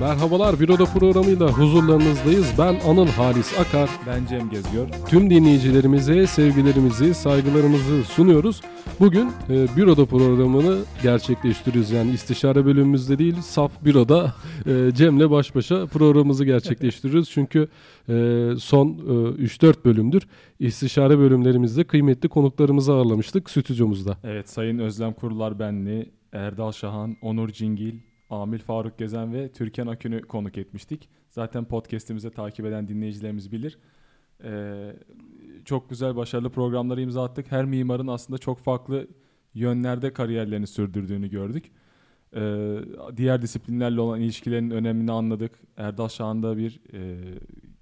Merhabalar Büroda programıyla huzurlarınızdayız. Ben Anıl Halis Akar. Ben Cem Gezgör. Tüm dinleyicilerimize sevgilerimizi, saygılarımızı sunuyoruz. Bugün e, Büroda programını gerçekleştiriyoruz. Yani istişare bölümümüzde değil, saf Büroda e, Cem'le baş başa programımızı gerçekleştiriyoruz. Çünkü e, son e, 3-4 bölümdür istişare bölümlerimizde kıymetli konuklarımızı ağırlamıştık stüdyomuzda. Evet Sayın Özlem Kurular Benli, Erdal Şahan, Onur Cingil, Amil Faruk Gezen ve Türkan Akün'ü konuk etmiştik. Zaten podcast'imizi takip eden dinleyicilerimiz bilir. Ee, çok güzel başarılı programları imza attık. Her mimarın aslında çok farklı yönlerde kariyerlerini sürdürdüğünü gördük. Ee, diğer disiplinlerle olan ilişkilerin önemini anladık. Erdal Şahan'da bir e,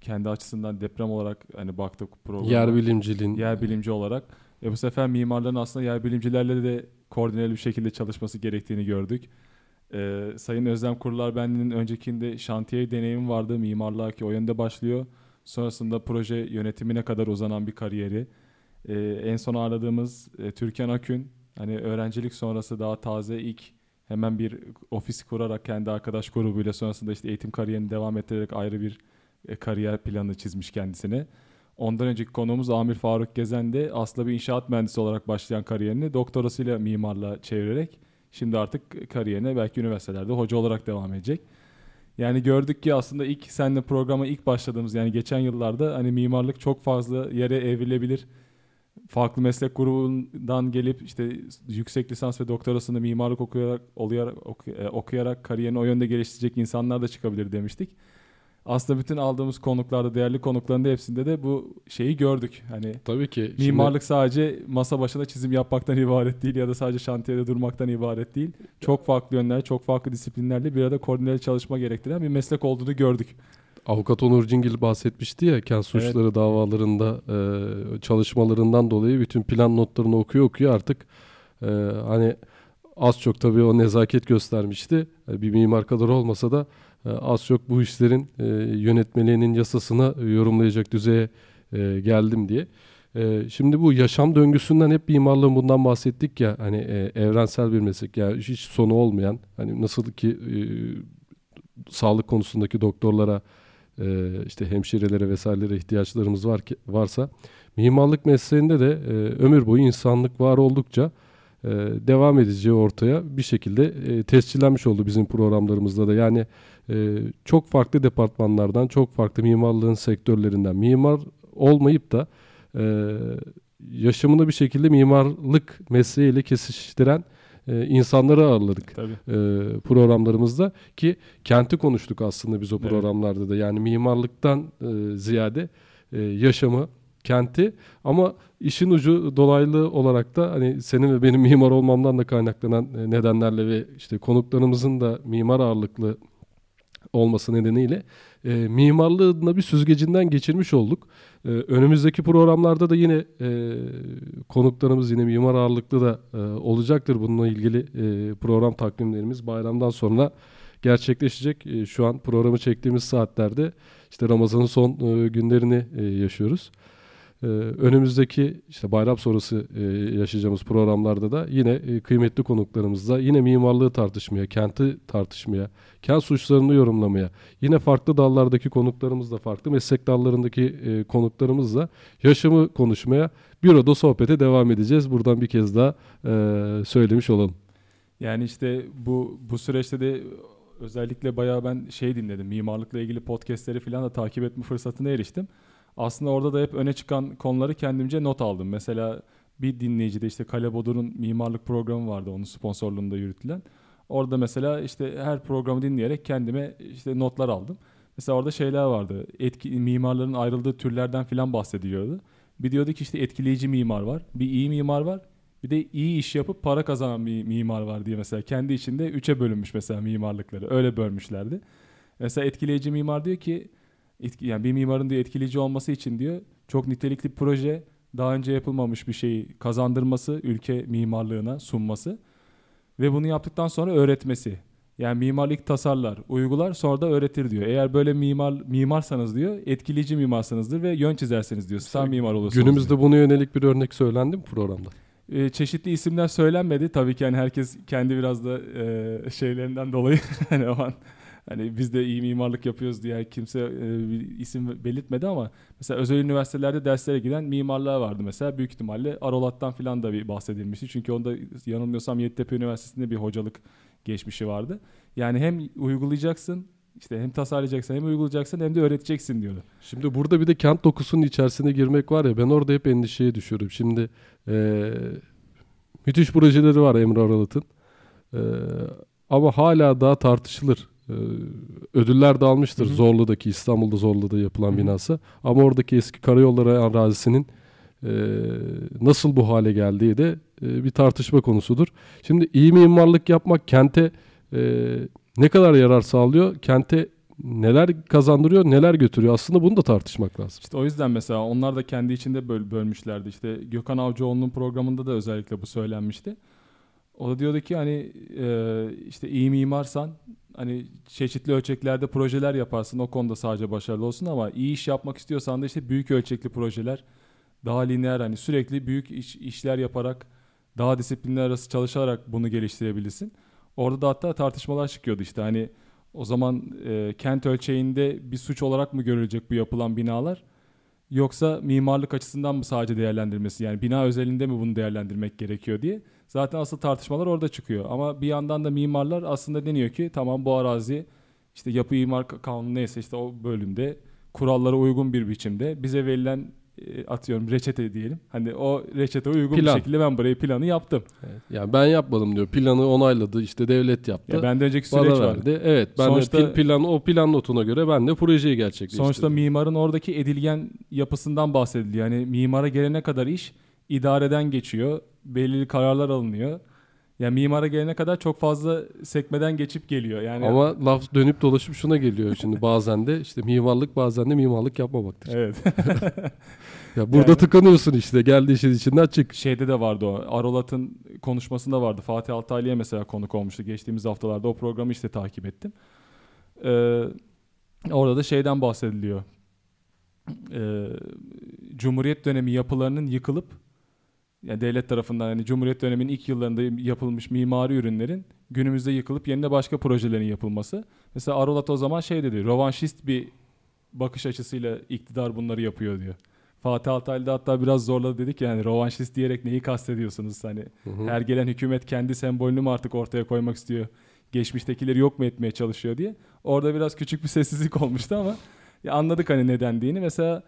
kendi açısından deprem olarak hani baktık programa. Yer bilimciliğin. Yer bilimci olarak. E bu sefer mimarların aslında yer bilimcilerle de koordineli bir şekilde çalışması gerektiğini gördük. Ee, Sayın Özlem Kurular Benli'nin öncekinde şantiye deneyimi vardı. Mimarlığa ki o yönde başlıyor. Sonrasında proje yönetimine kadar uzanan bir kariyeri. Ee, en son ağırladığımız e, Türkan Akün. Hani öğrencilik sonrası daha taze ilk hemen bir ofis kurarak kendi arkadaş grubuyla sonrasında işte eğitim kariyerini devam ettirerek ayrı bir e, kariyer planı çizmiş kendisine. Ondan önceki konuğumuz Amir Faruk Gezen de aslında bir inşaat mühendisi olarak başlayan kariyerini doktorasıyla mimarlığa çevirerek şimdi artık kariyerine belki üniversitelerde hoca olarak devam edecek. Yani gördük ki aslında ilk seninle programa ilk başladığımız yani geçen yıllarda hani mimarlık çok fazla yere evrilebilir. Farklı meslek grubundan gelip işte yüksek lisans ve doktorasını mimarlık okuyarak, okuyarak, okuyarak kariyerini o yönde geliştirecek insanlar da çıkabilir demiştik aslında bütün aldığımız konuklarda, değerli konukların da hepsinde de bu şeyi gördük. Hani Tabii ki. Mimarlık şimdi... sadece masa başında çizim yapmaktan ibaret değil ya da sadece şantiyede durmaktan ibaret değil. Çok farklı yönler, çok farklı disiplinlerle bir arada koordineli çalışma gerektiren bir meslek olduğunu gördük. Avukat Onur Cingil bahsetmişti ya kent suçları evet. davalarında e, çalışmalarından dolayı bütün plan notlarını okuyor okuyor artık e, hani az çok tabii o nezaket göstermişti. E, bir mimar kadar olmasa da az çok bu işlerin e, yönetmeliğinin yasasına yorumlayacak düzeye e, geldim diye. E, şimdi bu yaşam döngüsünden hep mimarlığın bundan bahsettik ya hani e, evrensel bir meslek yani hiç sonu olmayan hani nasıl ki e, sağlık konusundaki doktorlara e, işte hemşirelere vesairelere ihtiyaçlarımız var ki varsa mimarlık mesleğinde de e, ömür boyu insanlık var oldukça e, devam edeceği ortaya bir şekilde e, tescillenmiş oldu bizim programlarımızda da. Yani e, çok farklı departmanlardan, çok farklı mimarlığın sektörlerinden mimar olmayıp da e, yaşamını bir şekilde mimarlık mesleğiyle kesiştiren e, insanları ağırladık e, programlarımızda. Ki kenti konuştuk aslında biz o programlarda evet. da. Yani mimarlıktan e, ziyade e, yaşamı kenti. Ama işin ucu dolaylı olarak da hani senin ve benim mimar olmamdan da kaynaklanan e, nedenlerle ve işte konuklarımızın da mimar ağırlıklı olması nedeniyle e, mimarlığına bir süzgecinden geçirmiş olduk. E, önümüzdeki programlarda da yine e, konuklarımız yine mimar ağırlıklı da e, olacaktır. Bununla ilgili e, program takvimlerimiz bayramdan sonra gerçekleşecek. E, şu an programı çektiğimiz saatlerde işte Ramazan'ın son e, günlerini e, yaşıyoruz. Ee, önümüzdeki işte bayram sonrası e, yaşayacağımız programlarda da yine e, kıymetli konuklarımızla yine mimarlığı tartışmaya, kenti tartışmaya, kent suçlarını yorumlamaya, yine farklı dallardaki konuklarımızla, farklı meslek dallarındaki e, konuklarımızla yaşamı konuşmaya, büroda sohbete devam edeceğiz. Buradan bir kez daha söylemiş olalım. Yani işte bu bu süreçte de özellikle bayağı ben şey dinledim. Mimarlıkla ilgili podcastleri falan da takip etme fırsatına eriştim aslında orada da hep öne çıkan konuları kendimce not aldım. Mesela bir dinleyici de işte Kale Bodur'un mimarlık programı vardı onun sponsorluğunda yürütülen. Orada mesela işte her programı dinleyerek kendime işte notlar aldım. Mesela orada şeyler vardı. Etki, mimarların ayrıldığı türlerden filan bahsediliyordu. Bir diyordu ki işte etkileyici mimar var. Bir iyi mimar var. Bir de iyi iş yapıp para kazanan bir mimar var diye mesela kendi içinde üçe bölünmüş mesela mimarlıkları. Öyle bölmüşlerdi. Mesela etkileyici mimar diyor ki etki, yani bir mimarın diyor etkileyici olması için diyor çok nitelikli proje daha önce yapılmamış bir şeyi kazandırması ülke mimarlığına sunması ve bunu yaptıktan sonra öğretmesi. Yani mimarlık tasarlar, uygular sonra da öğretir diyor. Eğer böyle mimar mimarsanız diyor, etkileyici mimarsanızdır ve yön çizerseniz diyor. Star mimar olursunuz. Günümüzde diyor. buna yönelik bir örnek söylendi mi programda? Ee, çeşitli isimler söylenmedi. Tabii ki hani herkes kendi biraz da e, şeylerinden dolayı hani o an Hani biz de iyi mimarlık yapıyoruz diye kimse e, bir isim belirtmedi ama mesela özel üniversitelerde derslere giren mimarlar vardı mesela. Büyük ihtimalle Arolat'tan falan da bir bahsedilmişti. Çünkü onda yanılmıyorsam Yeditepe Üniversitesi'nde bir hocalık geçmişi vardı. Yani hem uygulayacaksın işte hem tasarlayacaksın hem uygulayacaksın hem de öğreteceksin diyordu. Şimdi burada bir de kent dokusunun içerisine girmek var ya ben orada hep endişeye düşüyorum. Şimdi e, müthiş projeleri var Emre Aralat'ın. E, ama hala daha tartışılır. E, ödüller de almıştır Hı-hı. Zorlu'daki İstanbul'da Zorlu'da yapılan Hı-hı. binası. Ama oradaki eski karayolları arazisinin e, nasıl bu hale geldiği de e, bir tartışma konusudur. Şimdi iyi mimarlık yapmak kente e, ne kadar yarar sağlıyor? Kente neler kazandırıyor, neler götürüyor? Aslında bunu da tartışmak lazım. İşte o yüzden mesela onlar da kendi içinde böl bölmüşlerdi. İşte Gökhan Avcıoğlu'nun programında da özellikle bu söylenmişti. O da diyordu ki hani e, işte iyi mimarsan hani çeşitli ölçeklerde projeler yaparsın. O konuda sadece başarılı olsun ama iyi iş yapmak istiyorsan da işte büyük ölçekli projeler daha lineer hani sürekli büyük iş, işler yaparak daha disiplinler arası çalışarak bunu geliştirebilirsin. Orada da hatta tartışmalar çıkıyordu işte hani o zaman e, kent ölçeğinde bir suç olarak mı görülecek bu yapılan binalar? Yoksa mimarlık açısından mı sadece değerlendirmesi? Yani bina özelinde mi bunu değerlendirmek gerekiyor diye. Zaten asıl tartışmalar orada çıkıyor. Ama bir yandan da mimarlar aslında deniyor ki tamam bu arazi işte yapı imar kanunu neyse işte o bölümde kurallara uygun bir biçimde bize verilen e, atıyorum reçete diyelim. Hani o reçete uygun Plan. bir şekilde ben burayı planı yaptım. Evet. Yani ben yapmadım diyor. Planı onayladı. işte devlet yaptı. Ya benden önceki süreç Bana vardı. Verdi. Evet. Ben sonuçta, de plan o plan notuna göre ben de projeyi gerçekleştirdim. Sonuçta mimarın oradaki edilgen yapısından bahsediliyor. Yani mimara gelene kadar iş idareden geçiyor. Belirli kararlar alınıyor. Yani mimara gelene kadar çok fazla sekmeden geçip geliyor. Yani Ama laf dönüp dolaşıp şuna geliyor şimdi bazen de işte mimarlık bazen de mimarlık yapmamaktır. Evet. ya burada yani, tıkanıyorsun işte geldi işin içinden çık. Şeyde de vardı o. Arolat'ın konuşmasında vardı. Fatih Altaylı'ya mesela konuk olmuştu. Geçtiğimiz haftalarda o programı işte takip ettim. Ee, orada da şeyden bahsediliyor. Ee, Cumhuriyet dönemi yapılarının yıkılıp yani devlet tarafından yani Cumhuriyet döneminin ilk yıllarında yapılmış mimari ürünlerin günümüzde yıkılıp yerine başka projelerin yapılması. Mesela Arolat o zaman şey dedi, rovanşist bir bakış açısıyla iktidar bunları yapıyor diyor. Fatih Altaylı da hatta biraz zorladı dedik yani rovanşist diyerek neyi kastediyorsunuz hani hı hı. her gelen hükümet kendi sembolünü mü artık ortaya koymak istiyor geçmiştekileri yok mu etmeye çalışıyor diye orada biraz küçük bir sessizlik olmuştu ama ya anladık hani ne dendiğini mesela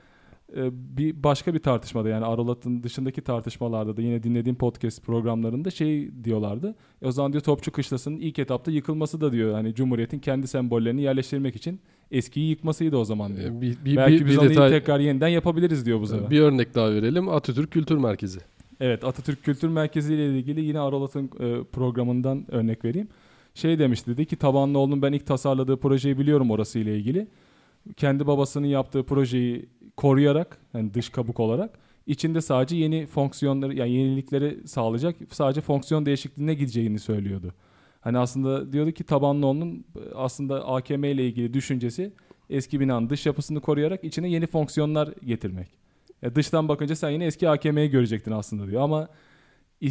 bir başka bir tartışmada yani Aralat'ın dışındaki tartışmalarda da yine dinlediğim podcast programlarında şey diyorlardı. E o zaman diyor Topçu Kışlası'nın ilk etapta yıkılması da diyor. Hani Cumhuriyet'in kendi sembollerini yerleştirmek için eskiyi yıkmasıydı o zaman diyor. Ee, bir, bir, Belki bir, biz bir onu detay, tekrar yeniden yapabiliriz diyor bu sefer. Bir örnek daha verelim. Atatürk Kültür Merkezi. Evet Atatürk Kültür Merkezi ile ilgili yine Aralat'ın e, programından örnek vereyim. Şey demişti dedi ki Tabanlıoğlu'nun ben ilk tasarladığı projeyi biliyorum orası ile ilgili. Kendi babasının yaptığı projeyi koruyarak yani dış kabuk olarak içinde sadece yeni fonksiyonları yani yenilikleri sağlayacak sadece fonksiyon değişikliğine gideceğini söylüyordu. Hani aslında diyordu ki Tabanlıoğlu'nun aslında AKM ile ilgili düşüncesi eski binanın dış yapısını koruyarak içine yeni fonksiyonlar getirmek. Ya dıştan bakınca sen yine eski AKM'yi görecektin aslında diyor ama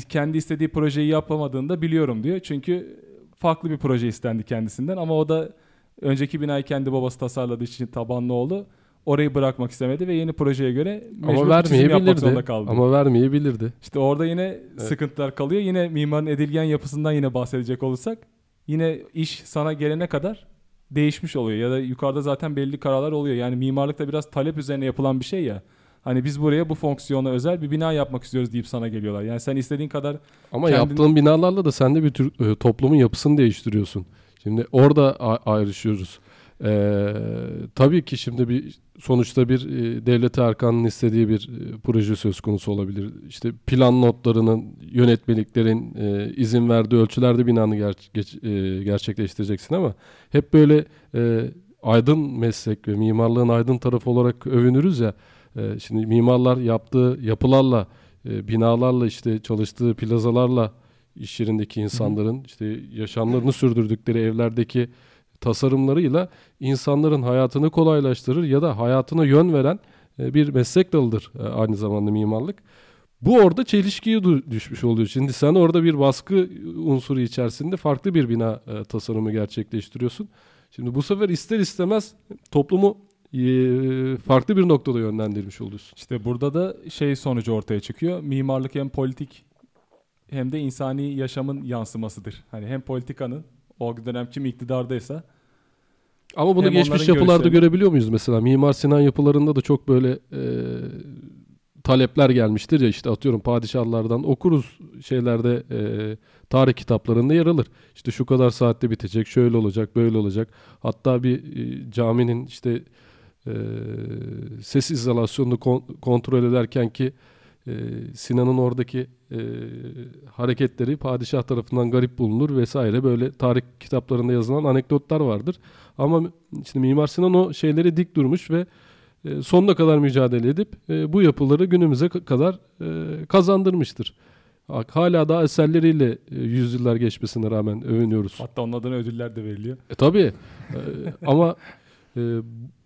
kendi istediği projeyi yapamadığını da biliyorum diyor. Çünkü farklı bir proje istendi kendisinden ama o da önceki binayı kendi babası tasarladığı için Tabanlıoğlu orayı bırakmak istemedi ve yeni projeye göre mecbur ama çizim yapmak zorunda kaldı. Ama vermeyebilirdi. İşte orada yine evet. sıkıntılar kalıyor. Yine mimarın edilgen yapısından yine bahsedecek olursak yine iş sana gelene kadar değişmiş oluyor ya da yukarıda zaten belli kararlar oluyor. Yani mimarlıkta biraz talep üzerine yapılan bir şey ya. Hani biz buraya bu fonksiyona özel bir bina yapmak istiyoruz deyip sana geliyorlar. Yani sen istediğin kadar Ama kendin... yaptığın binalarla da sen de bir tür e, toplumun yapısını değiştiriyorsun. Şimdi orada ayrışıyoruz. Ee, tabii ki şimdi bir sonuçta bir e, devlete arkanın istediği bir e, proje söz konusu olabilir. İşte plan notlarının, yönetmeliklerin e, izin verdiği ölçülerde binanı ger- geç, e, gerçekleştireceksin ama hep böyle e, aydın meslek ve mimarlığın aydın tarafı olarak övünürüz ya. E, şimdi mimarlar yaptığı yapılarla, e, binalarla işte çalıştığı plazalarla iş yerindeki insanların işte yaşamlarını sürdürdükleri evlerdeki tasarımlarıyla insanların hayatını kolaylaştırır ya da hayatına yön veren e, bir meslek dalıdır e, aynı zamanda mimarlık. Bu orada çelişkiye düşmüş oluyor. Şimdi sen orada bir baskı unsuru içerisinde farklı bir bina e, tasarımı gerçekleştiriyorsun. Şimdi bu sefer ister istemez toplumu e, farklı bir noktada yönlendirmiş oluyorsun. İşte burada da şey sonucu ortaya çıkıyor. Mimarlık hem politik hem de insani yaşamın yansımasıdır. Hani hem politikanın o dönem kim iktidardaysa Ama bunu Hem geçmiş yapılarda görüşlerini- görebiliyor muyuz mesela? Mimar Sinan yapılarında da çok böyle e, talepler gelmiştir ya işte atıyorum padişahlardan okuruz şeylerde e, tarih kitaplarında yer alır. İşte şu kadar saatte bitecek, şöyle olacak, böyle olacak. Hatta bir e, caminin işte e, ses izolasyonunu kon- kontrol ederken ki e, Sinan'ın oradaki e, hareketleri padişah tarafından garip bulunur vesaire böyle tarih kitaplarında yazılan anekdotlar vardır. Ama işte Mimar Sinan o şeyleri dik durmuş ve e, sonuna kadar mücadele edip e, bu yapıları günümüze kadar e, kazandırmıştır. Hala daha eserleriyle e, yüzyıllar geçmesine rağmen övünüyoruz. hatta onun adına ödüller de veriliyor. E, tabii E, ama e,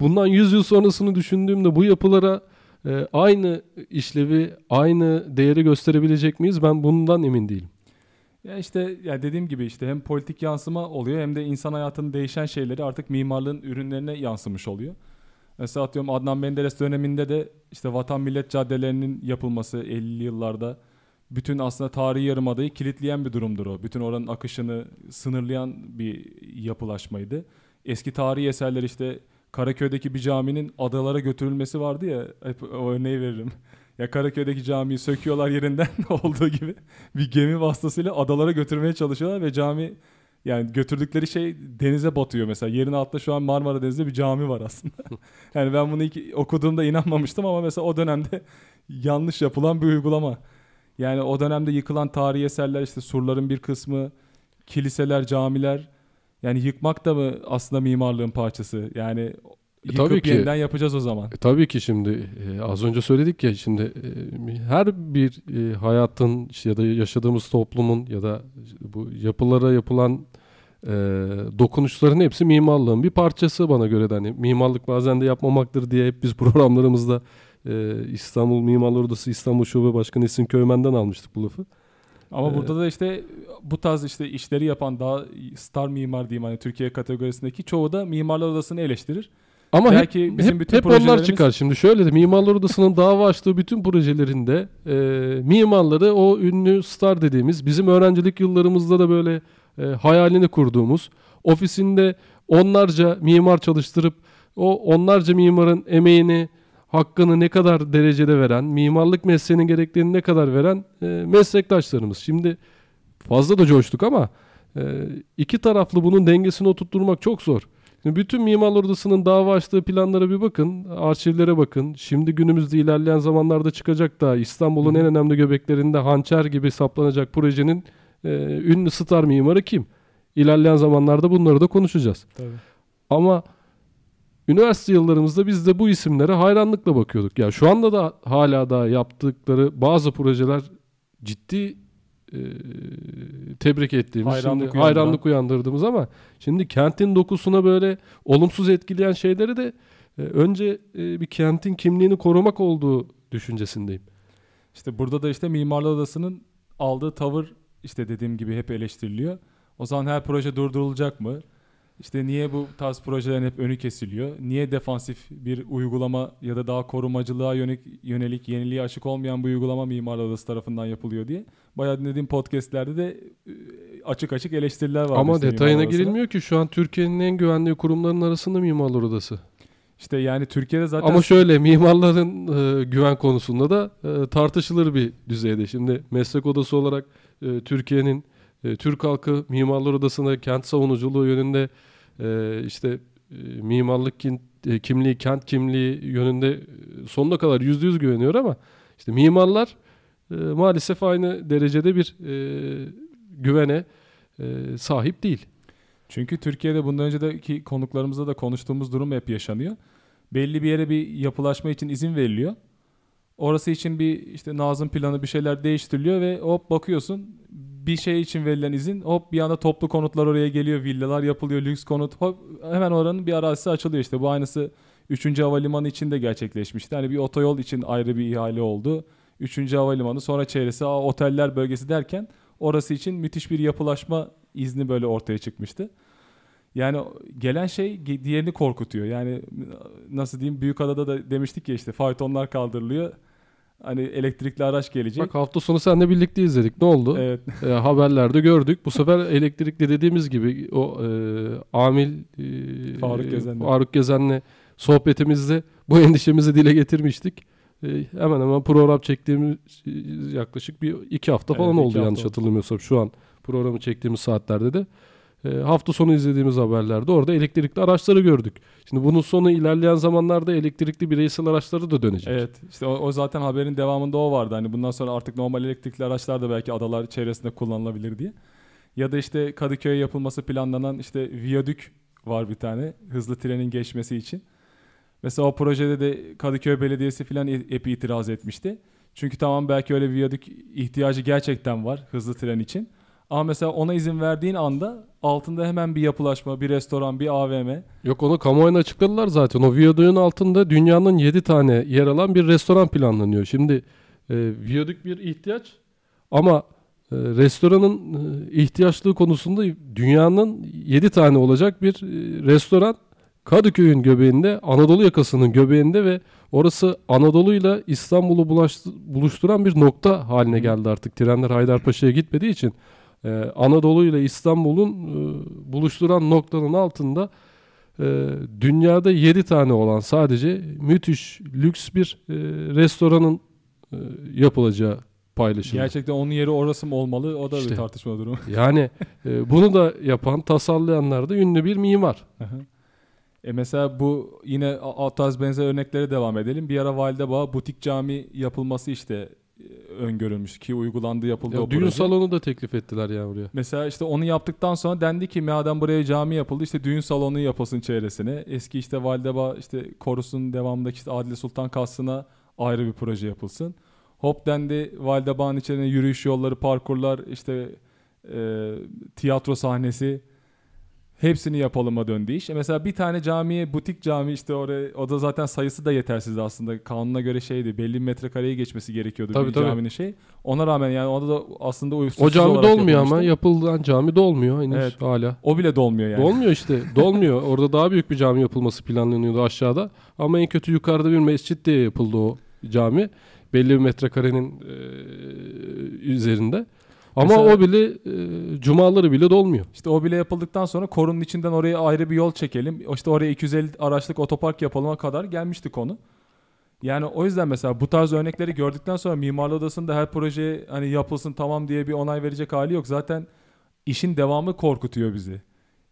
bundan 100 yıl sonrasını düşündüğümde bu yapılara e, aynı işlevi, aynı değeri gösterebilecek miyiz? Ben bundan emin değilim. Ya işte ya dediğim gibi işte hem politik yansıma oluyor hem de insan hayatının değişen şeyleri artık mimarlığın ürünlerine yansımış oluyor. Mesela atıyorum Adnan Menderes döneminde de işte vatan millet caddelerinin yapılması 50'li yıllarda bütün aslında tarihi yarımadayı kilitleyen bir durumdur o. Bütün oranın akışını sınırlayan bir yapılaşmaydı. Eski tarihi eserler işte Karaköy'deki bir caminin adalara götürülmesi vardı ya hep o örneği veririm. Ya Karaköy'deki camiyi söküyorlar yerinden olduğu gibi bir gemi vasıtasıyla adalara götürmeye çalışıyorlar ve cami yani götürdükleri şey denize batıyor mesela. Yerin altında şu an Marmara Denizi'nde bir cami var aslında. yani ben bunu ilk okuduğumda inanmamıştım ama mesela o dönemde yanlış yapılan bir uygulama. Yani o dönemde yıkılan tarihi eserler işte surların bir kısmı, kiliseler, camiler yani yıkmak da mı aslında mimarlığın parçası? Yani yıkıp tabii ki. yeniden yapacağız o zaman. E, tabii ki şimdi e, az önce söyledik ya şimdi e, her bir e, hayatın ya da yaşadığımız toplumun ya da bu yapılara yapılan e, dokunuşların hepsi mimarlığın bir parçası bana göre de hani mimarlık bazen de yapmamaktır diye hep biz programlarımızda e, İstanbul Mimarlar Odası İstanbul Şube Başkanı Esin Köymen'den almıştık bu lafı. Ama Ee, burada da işte bu tarz işte işleri yapan daha star mimar diyeyim hani Türkiye kategorisindeki çoğu da mimarlar odasını eleştirir. Ama Belki hep, bizim hep, bütün hep onlar projelerimiz- çıkar şimdi. Şöyle de Mimarlar Odası'nın dava açtığı bütün projelerinde e, mimarları o ünlü star dediğimiz bizim öğrencilik yıllarımızda da böyle e, hayalini kurduğumuz ofisinde onlarca mimar çalıştırıp o onlarca mimarın emeğini hakkını ne kadar derecede veren, mimarlık mesleğinin gereklerini ne kadar veren e, meslektaşlarımız. Şimdi fazla da coştuk ama e, iki taraflı bunun dengesini oturtturmak çok zor. Şimdi bütün Mimarlar Odası'nın dava açtığı planlara bir bakın, arşivlere bakın. Şimdi günümüzde ilerleyen zamanlarda çıkacak da İstanbul'un en önemli göbeklerinde hançer gibi saplanacak projenin e, ünlü star mimarı kim? İlerleyen zamanlarda bunları da konuşacağız. Tabii. Ama üniversite yıllarımızda biz de bu isimlere hayranlıkla bakıyorduk. Ya şu anda da hala da yaptıkları bazı projeler ciddi e, tebrik ettiğimiz, Hayranlık şimdi uyandıran. hayranlık uyandırdığımız ama şimdi kentin dokusuna böyle olumsuz etkileyen şeyleri de e, önce e, bir kentin kimliğini korumak olduğu düşüncesindeyim. İşte burada da işte mimarlar odasının aldığı tavır işte dediğim gibi hep eleştiriliyor. O zaman her proje durdurulacak mı? İşte niye bu tarz projelerin hep önü kesiliyor? Niye defansif bir uygulama ya da daha korumacılığa yönelik, yönelik yeniliğe açık olmayan bu uygulama mimarlar odası tarafından yapılıyor diye. Bayağı dinlediğim podcastlerde de e, açık açık eleştiriler var. ama işte detayına girilmiyor ki şu an Türkiye'nin en güvenli kurumlarının arasında Mimarlar Odası. İşte yani Türkiye'de zaten Ama şöyle mimarların e, güven konusunda da e, tartışılır bir düzeyde. Şimdi meslek odası olarak e, Türkiye'nin e, Türk halkı mimarlar odasına kent savunuculuğu yönünde e, işte mimarlık e, kimliği, kent kimliği yönünde e, sonuna kadar yüzde yüz güveniyor ama işte mimarlar e, maalesef aynı derecede bir güvene sahip değil. Çünkü Türkiye'de bundan önceki konuklarımızda da konuştuğumuz durum hep yaşanıyor. Belli bir yere bir yapılaşma için izin veriliyor. Orası için bir işte Nazım planı bir şeyler değiştiriliyor ve hop bakıyorsun bir şey için verilen izin hop bir anda toplu konutlar oraya geliyor. Villalar yapılıyor, lüks konut. Hop hemen oranın bir arazisi açılıyor işte. Bu aynısı 3. Havalimanı için de gerçekleşmişti. Hani bir otoyol için ayrı bir ihale oldu. 3. Havalimanı sonra çevresi oteller bölgesi derken orası için müthiş bir yapılaşma izni böyle ortaya çıkmıştı. Yani gelen şey diğerini korkutuyor. Yani nasıl diyeyim büyük adada da demiştik ya işte faytonlar kaldırılıyor. Hani elektrikli araç gelecek. Bak hafta sonu seninle birlikte izledik. Ne oldu? Evet. E, haberlerde gördük. Bu sefer elektrikli dediğimiz gibi o e, Amil e, Faruk Gezen'le. Faruk Gezen'le sohbetimizde bu endişemizi dile getirmiştik. E, hemen hemen program çektiğimiz e, yaklaşık bir iki hafta falan Evet, iki oldu hafta yanlış oldu. hatırlamıyorsam şu an programı çektiğimiz saatlerde de. E, hafta sonu izlediğimiz haberlerde orada elektrikli araçları gördük. Şimdi bunun sonu ilerleyen zamanlarda elektrikli bireysel araçları da dönecek. Evet. işte o, o zaten haberin devamında o vardı. Hani bundan sonra artık normal elektrikli araçlar da belki adalar çevresinde kullanılabilir diye. Ya da işte Kadıköy'e yapılması planlanan işte viyadük var bir tane hızlı trenin geçmesi için. Mesela o projede de Kadıköy Belediyesi falan epey itiraz etmişti. Çünkü tamam belki öyle viyadük ihtiyacı gerçekten var hızlı tren için. Ama mesela ona izin verdiğin anda altında hemen bir yapılaşma, bir restoran, bir AVM. Yok onu kamuoyuna açıkladılar zaten. O viyadüğün altında dünyanın 7 tane yer alan bir restoran planlanıyor. Şimdi e, viyadük bir ihtiyaç ama e, restoranın e, ihtiyaçlığı konusunda dünyanın 7 tane olacak bir e, restoran Kadıköy'ün göbeğinde, Anadolu yakasının göbeğinde ve orası Anadolu ile İstanbul'u buluşturan bir nokta haline geldi artık. Trenler Haydarpaşa'ya gitmediği için e, Anadolu ile İstanbul'un e, buluşturan noktanın altında e, dünyada 7 tane olan sadece müthiş lüks bir e, restoranın e, yapılacağı paylaşıldı. Gerçekten onun yeri orası mı olmalı? O da İşte. bir tartışma durumu. Yani e, bunu da yapan, tasarlayanlar da ünlü bir mimar. Aha. E mesela bu yine a- o tarz benzer örneklere devam edelim. Bir ara Validebağ butik cami yapılması işte öngörülmüş ki uygulandı yapıldı Ya o düğün proje. salonu da teklif ettiler ya buraya. Mesela işte onu yaptıktan sonra dendi ki madem buraya cami yapıldı işte düğün salonu yapılsın çevresine. Eski işte Validebağ işte korusun devamındaki işte Adile Sultan Kasrı'na ayrı bir proje yapılsın. Hop dendi Validebağ'ın içine yürüyüş yolları, parkurlar, işte e, tiyatro sahnesi hepsini yapalıma döndü iş. E mesela bir tane camiye, butik cami işte oraya, o da zaten sayısı da yetersizdi aslında. Kanuna göre şeydi, belli bir metrekareyi geçmesi gerekiyordu Tabii, bir tabii. caminin şey. Ona rağmen yani o da aslında uyuşsuz O cami dolmuyor ama yapılan cami dolmuyor henüz Evet. hala. O bile dolmuyor yani. Dolmuyor işte. Dolmuyor. Orada daha büyük bir cami yapılması planlanıyordu aşağıda. Ama en kötü yukarıda bir mescit diye yapıldı o cami. Belli bir metrekarenin e, üzerinde. Ama Mesela- o bile e, cumaları bile dolmuyor. İşte o bile yapıldıktan sonra korunun içinden oraya ayrı bir yol çekelim. İşte oraya 250 araçlık otopark yapılıma kadar gelmişti konu. Yani o yüzden mesela bu tarz örnekleri gördükten sonra Mimarlar Odası'nda her proje hani yapılsın tamam diye bir onay verecek hali yok. Zaten işin devamı korkutuyor bizi.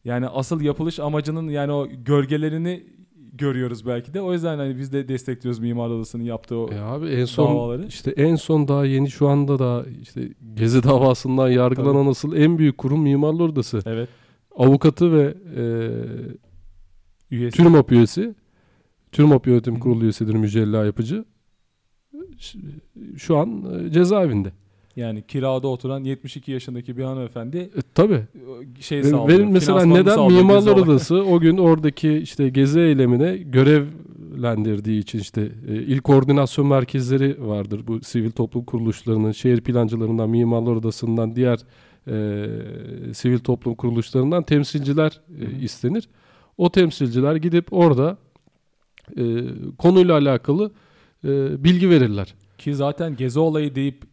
Yani asıl yapılış amacının yani o gölgelerini görüyoruz belki de. O yüzden hani biz de destekliyoruz Mimarlar Odası'nın yaptığı E abi en son davaları. işte en son daha yeni şu anda da işte Gezi davasından yargılanan asıl en büyük kurum Mimarlar Odası. Evet. Avukatı ve e, Üyesi. TÜRMOP üyesi. TÜRMOP Yönetim. Kurulu üyesidir Mücella Yapıcı. Şu an e, cezaevinde. Yani kirada oturan 72 yaşındaki bir hanımefendi E, tabii. şey Ve- sağlıyor. Ve mesela neden Mimarlar. Odası o gün oradaki işte gezi eylemine görevlendirdiği için işte e, il koordinasyon merkezleri vardır. Bu sivil toplum kuruluşlarının, şehir plancılarından, Mimarlar Odası'ndan, diğer e, sivil toplum kuruluşlarından temsilciler e, istenir. O temsilciler gidip orada e, konuyla alakalı e, bilgi verirler. Ki zaten gezi olayı deyip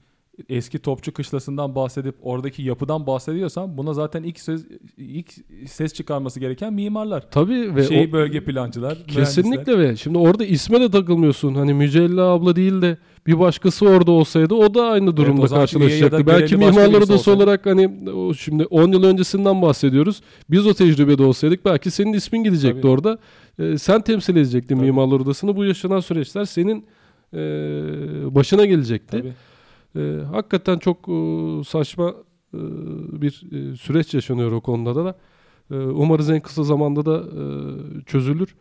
eski Topçu Kışlası'ndan bahsedip oradaki yapıdan bahsediyorsan buna zaten ilk söz ilk ses çıkarması gereken mimarlar. Tabii ve o- bölge plancılar. Kesinlikle ve şimdi orada isme de takılmıyorsun. Hani Mücella abla değil de bir başkası orada olsaydı o da aynı ya da karşılaşacaktı. Belki mimarlar odası olarak hani şimdi 10 yıl öncesinden bahsediyoruz. Biz o tecrübede olsaydık belki senin ismin gidecekti Tabii. orada. Ee, sen temsil edecektin Tabii. mimarlar odasını. Bu yaşanan süreçler senin e, başına gelecekti. Tabii. Ee, hakikaten çok e, saçma e, bir e, süreç yaşanıyor o konuda da. Ee, umarız en kısa zamanda da e, çözülür.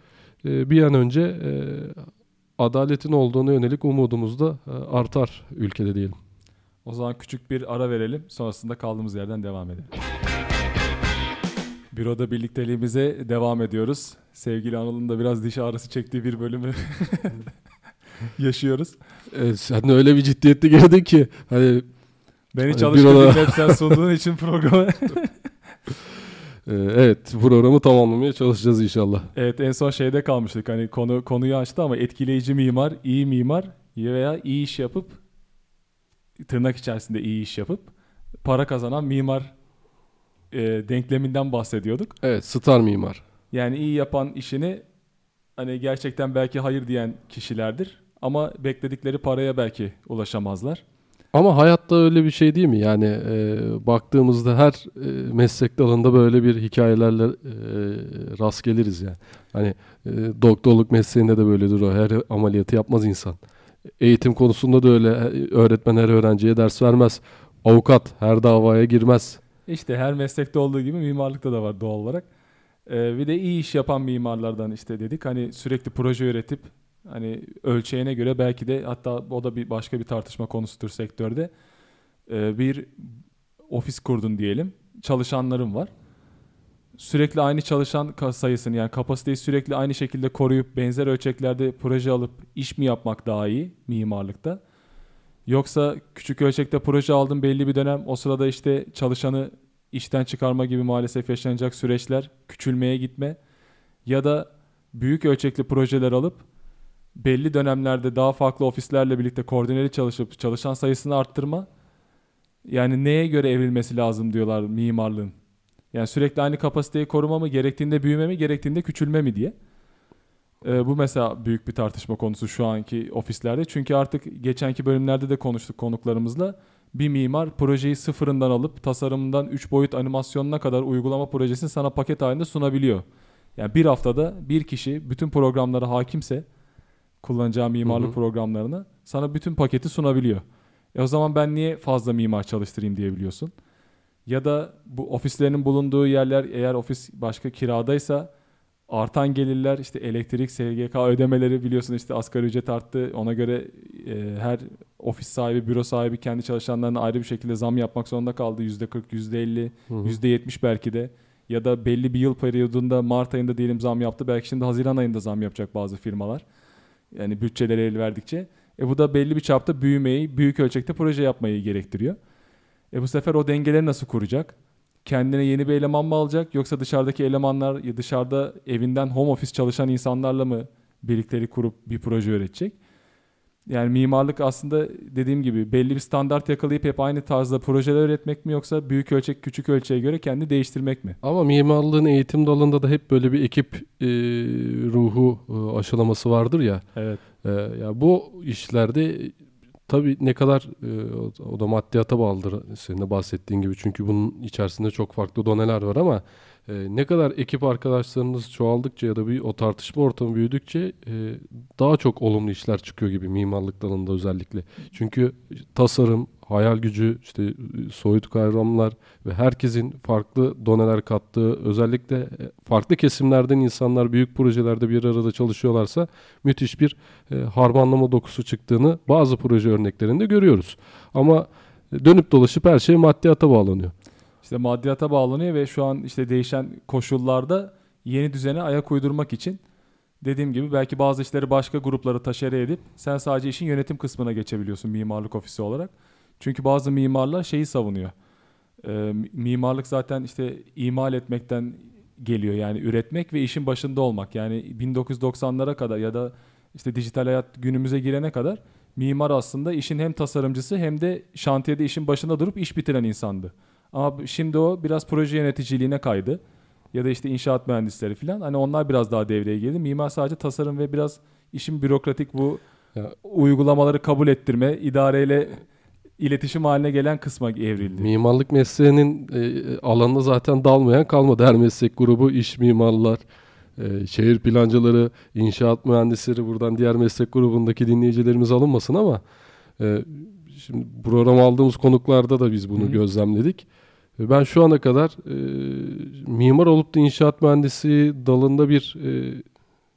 E, bir an önce e, adaletin olduğuna yönelik umudumuz da e, artar ülkede diyelim. O zaman küçük bir ara verelim. Sonrasında kaldığımız yerden devam edelim. Büroda birlikteliğimize devam ediyoruz. Sevgili Anıl'ın da biraz diş ağrısı çektiği bir bölümü yaşıyoruz. E, sen de öyle bir ciddiyetli girdin ki hani Beni Hani çalıştırdığın büroda- hep sen sunduğun için programı. Ee, evet programı tamamlamaya çalışacağız inşallah. Evet en son şeyde kalmıştık. Hani konu konuyu açtı ama etkileyici mimar, iyi mimar veya iyi iş yapıp tırnak içerisinde iyi iş yapıp para kazanan mimar e, denkleminden bahsediyorduk. Evet, star mimar. Yani iyi yapan işini hani gerçekten belki hayır diyen kişilerdir ama bekledikleri paraya belki ulaşamazlar. Ama hayatta öyle bir şey değil mi? Yani e, baktığımızda her e, meslek dalında böyle bir hikayelerle e, rast geliriz yani. Hani e, doktorluk mesleğinde de böyledir o. Her ameliyatı yapmaz insan. Eğitim konusunda da öyle. Öğretmen her öğrenciye ders vermez. Avukat her davaya girmez. İşte her meslekte olduğu gibi mimarlıkta da var doğal olarak. Ee, bir de iyi iş yapan mimarlardan işte dedik. Hani sürekli proje üretip hani ölçeğine göre belki de hatta o da bir başka bir tartışma konusudur sektörde. Ee, bir ofis kurdun diyelim. Çalışanların var. Sürekli aynı çalışan sayısını yani kapasiteyi sürekli aynı şekilde koruyup benzer ölçeklerde proje alıp iş mi yapmak daha iyi mimarlıkta? Yoksa küçük ölçekte proje aldın belli bir dönem o sırada işte çalışanı işten çıkarma gibi maalesef yaşanacak süreçler, küçülmeye gitme ya da büyük ölçekli projeler alıp belli dönemlerde daha farklı ofislerle birlikte koordineli çalışıp çalışan sayısını arttırma. Yani neye göre evrilmesi lazım diyorlar mimarlığın. Yani sürekli aynı kapasiteyi koruma mı, gerektiğinde büyüme mi, gerektiğinde küçülme mi diye. Ee, bu mesela büyük bir tartışma konusu şu anki ofislerde. Çünkü artık geçenki bölümlerde de konuştuk konuklarımızla bir mimar projeyi sıfırından alıp tasarımından 3 boyut animasyonuna kadar uygulama projesini sana paket halinde sunabiliyor. Yani bir haftada bir kişi bütün programlara hakimse kullanacağı mimarlık hı hı. programlarına sana bütün paketi sunabiliyor. E o zaman ben niye fazla mimar çalıştırayım diyebiliyorsun. Ya da bu ofislerin bulunduğu yerler eğer ofis başka kiradaysa artan gelirler işte elektrik, SGK ödemeleri biliyorsun işte asgari ücret arttı. Ona göre e, her ofis sahibi, büro sahibi kendi çalışanlarına ayrı bir şekilde zam yapmak zorunda kaldı. %40, %50, hı hı. %70 belki de. Ya da belli bir yıl periyodunda Mart ayında diyelim zam yaptı. Belki şimdi Haziran ayında zam yapacak bazı firmalar. Yani bütçeleri el verdikçe. E bu da belli bir çapta büyümeyi, büyük ölçekte proje yapmayı gerektiriyor. E bu sefer o dengeleri nasıl kuracak? kendine yeni bir eleman mı alacak yoksa dışarıdaki elemanlar ya dışarıda evinden home office çalışan insanlarla mı birlikleri kurup bir proje üretecek? Yani mimarlık aslında dediğim gibi belli bir standart yakalayıp hep aynı tarzda projeler üretmek mi yoksa büyük ölçek küçük ölçeğe göre kendi değiştirmek mi? Ama mimarlığın eğitim dalında da hep böyle bir ekip e, ruhu e, aşılaması vardır ya. Evet. E, ya bu işlerde Tabii ne kadar e, o da maddiyata bağlıdır senin de bahsettiğin gibi. Çünkü bunun içerisinde çok farklı doneler var ama e, ne kadar ekip arkadaşlarınız çoğaldıkça ya da bir o tartışma ortamı büyüdükçe e, daha çok olumlu işler çıkıyor gibi mimarlık dalında özellikle. Çünkü tasarım, hayal gücü, işte soyut kavramlar ve herkesin farklı doneler kattığı, özellikle e, farklı kesimlerden insanlar büyük projelerde bir arada çalışıyorlarsa müthiş bir e, harmanlama dokusu çıktığını bazı proje örneklerinde görüyoruz. Ama e, dönüp dolaşıp her şey maddiyata bağlanıyor. İşte maddiyata bağlanıyor ve şu an işte değişen koşullarda yeni düzene ayak uydurmak için dediğim gibi belki bazı işleri başka gruplara taşere edip sen sadece işin yönetim kısmına geçebiliyorsun mimarlık ofisi olarak. Çünkü bazı mimarlar şeyi savunuyor. E, mimarlık zaten işte imal etmekten geliyor yani üretmek ve işin başında olmak. Yani 1990'lara kadar ya da işte dijital hayat günümüze girene kadar mimar aslında işin hem tasarımcısı hem de şantiyede işin başında durup iş bitiren insandı. Ama şimdi o biraz proje yöneticiliğine kaydı. Ya da işte inşaat mühendisleri falan. Hani onlar biraz daha devreye girdi. Mimar sadece tasarım ve biraz işin bürokratik bu ya. uygulamaları kabul ettirme, idareyle iletişim haline gelen kısma evrildi. Mimarlık mesleğinin e, alanına zaten dalmayan kalmadı. Her meslek grubu iş mimarlar, e, şehir plancıları, inşaat mühendisleri buradan diğer meslek grubundaki dinleyicilerimiz alınmasın ama e, şimdi program aldığımız konuklarda da biz bunu Hı. gözlemledik. E, ben şu ana kadar e, mimar olup da inşaat mühendisi dalında bir e,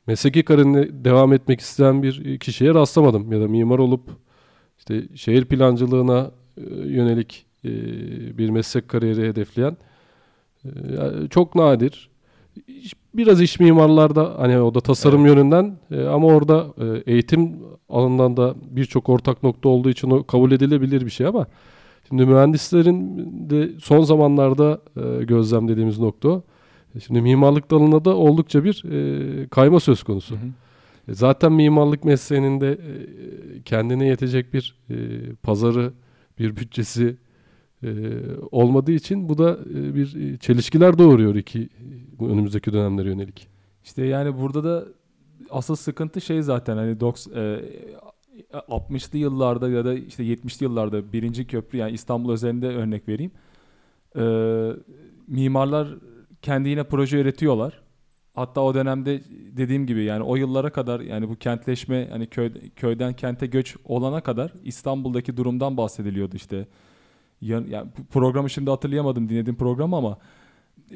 mesleki kariyerine devam etmek isteyen bir kişiye rastlamadım. Ya da mimar olup işte şehir plancılığına e, yönelik e, bir meslek kariyeri hedefleyen e, çok nadir. Biraz iş mimarlarda hani o da tasarım evet. yönünden e, ama orada e, eğitim alanından da birçok ortak nokta olduğu için o kabul edilebilir bir şey ama Şimdi mühendislerin de son zamanlarda e, gözlemlediğimiz nokta Şimdi mimarlık dalına da oldukça bir e, kayma söz konusu. Hı hı. E, zaten mimarlık mesleğinin de e, kendine yetecek bir e, pazarı, bir bütçesi e, olmadığı için bu da e, bir çelişkiler doğuruyor iki bu önümüzdeki dönemlere yönelik. İşte yani burada da asıl sıkıntı şey zaten hani doks, e, 60'lı yıllarda ya da işte 70'li yıllarda birinci köprü yani İstanbul özelinde örnek vereyim. E, mimarlar kendi yine proje üretiyorlar. Hatta o dönemde dediğim gibi yani o yıllara kadar yani bu kentleşme hani köy, köyden kente göç olana kadar İstanbul'daki durumdan bahsediliyordu işte. Yani, yani programı şimdi hatırlayamadım dinlediğim program ama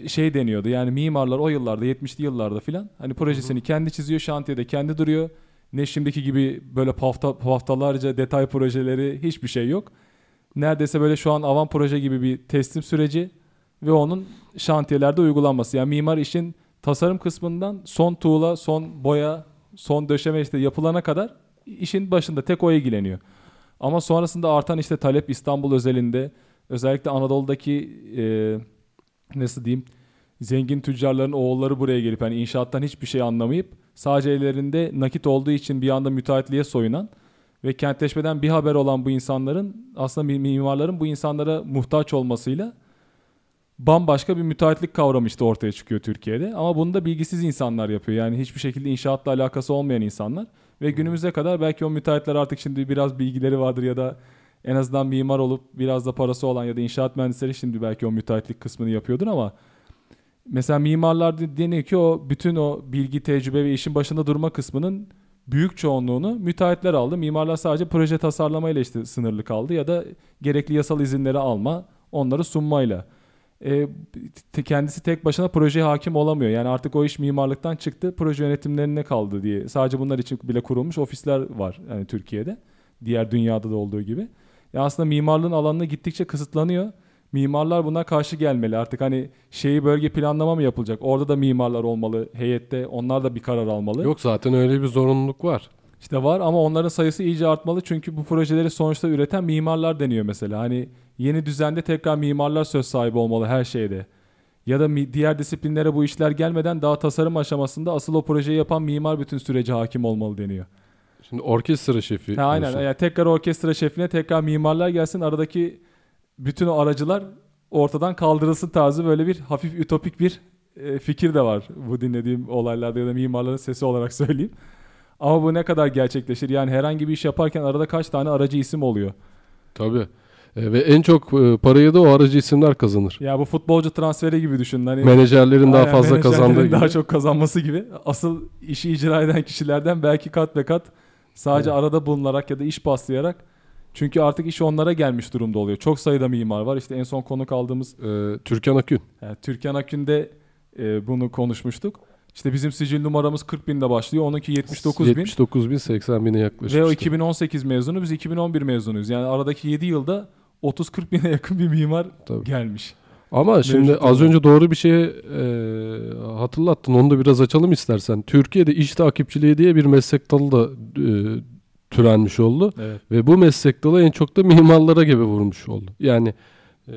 şey deniyordu. Yani mimarlar o yıllarda 70'li yıllarda filan hani projesini kendi çiziyor şantiyede kendi duruyor. Ne şimdiki gibi böyle pafta, haftalarca detay projeleri hiçbir şey yok. Neredeyse böyle şu an avan proje gibi bir teslim süreci ve onun şantiyelerde uygulanması. Yani mimar işin tasarım kısmından son tuğla, son boya, son döşeme işte yapılana kadar işin başında tek o ilgileniyor. Ama sonrasında artan işte talep İstanbul özelinde özellikle Anadolu'daki e, nasıl diyeyim zengin tüccarların oğulları buraya gelip hani inşaattan hiçbir şey anlamayıp sadece ellerinde nakit olduğu için bir anda müteahhitliğe soyunan ve kentleşmeden bir haber olan bu insanların aslında mimarların bu insanlara muhtaç olmasıyla bambaşka bir müteahhitlik kavramı işte ortaya çıkıyor Türkiye'de. Ama bunu da bilgisiz insanlar yapıyor. Yani hiçbir şekilde inşaatla alakası olmayan insanlar. Ve günümüze kadar belki o müteahhitler artık şimdi biraz bilgileri vardır ya da en azından mimar olup biraz da parası olan ya da inşaat mühendisleri şimdi belki o müteahhitlik kısmını yapıyordur ama mesela mimarlar deniyor ki o bütün o bilgi, tecrübe ve işin başında durma kısmının büyük çoğunluğunu müteahhitler aldı. Mimarlar sadece proje tasarlamayla işte sınırlı kaldı ya da gerekli yasal izinleri alma, onları sunmayla e, kendisi tek başına projeye hakim olamıyor. Yani artık o iş mimarlıktan çıktı, proje yönetimlerine kaldı diye. Sadece bunlar için bile kurulmuş ofisler var yani Türkiye'de. Diğer dünyada da olduğu gibi. Ya aslında mimarlığın alanına gittikçe kısıtlanıyor. Mimarlar buna karşı gelmeli. Artık hani şeyi bölge planlama mı yapılacak? Orada da mimarlar olmalı. Heyette onlar da bir karar almalı. Yok zaten öyle bir zorunluluk var. İşte var ama onların sayısı iyice artmalı. Çünkü bu projeleri sonuçta üreten mimarlar deniyor mesela. Hani yeni düzende tekrar mimarlar söz sahibi olmalı her şeyde. Ya da diğer disiplinlere bu işler gelmeden daha tasarım aşamasında asıl o projeyi yapan mimar bütün sürece hakim olmalı deniyor. Şimdi orkestra şefi. Ha, aynen. Yani tekrar orkestra şefine tekrar mimarlar gelsin. Aradaki bütün o aracılar ortadan kaldırılsın tarzı böyle bir hafif ütopik bir e, fikir de var. Bu dinlediğim olaylarda ya da mimarların sesi olarak söyleyeyim. Ama bu ne kadar gerçekleşir? Yani herhangi bir iş yaparken arada kaç tane aracı isim oluyor? Tabii. E, ve en çok e, parayı da o aracı isimler kazanır. Ya bu futbolcu transferi gibi düşün. Hani, menajerlerin daha fazla kazandığı gibi. daha çok kazanması gibi. Asıl işi icra eden kişilerden belki kat ve kat sadece evet. arada bulunarak ya da iş paslayarak çünkü artık iş onlara gelmiş durumda oluyor. Çok sayıda mimar var. İşte en son konuk aldığımız ee, Türkan Akün. Yani Türkan Akün'de e, bunu konuşmuştuk. İşte bizim sicil numaramız 40 binde başlıyor. Onunki 79 bin. 79 bin 80 bine yaklaşık. Ve o 2018 mezunu biz 2011 mezunuyuz. Yani aradaki 7 yılda 30-40 bine yakın bir mimar Tabii. gelmiş. Ama Mevcut şimdi az önce doğru bir şey e, hatırlattın. Onu da biraz açalım istersen. Türkiye'de iş takipçiliği diye bir meslek dalı da e, türenmiş oldu. Evet. Ve bu meslek dalı en çok da mimarlara gibi vurmuş oldu. Yani e,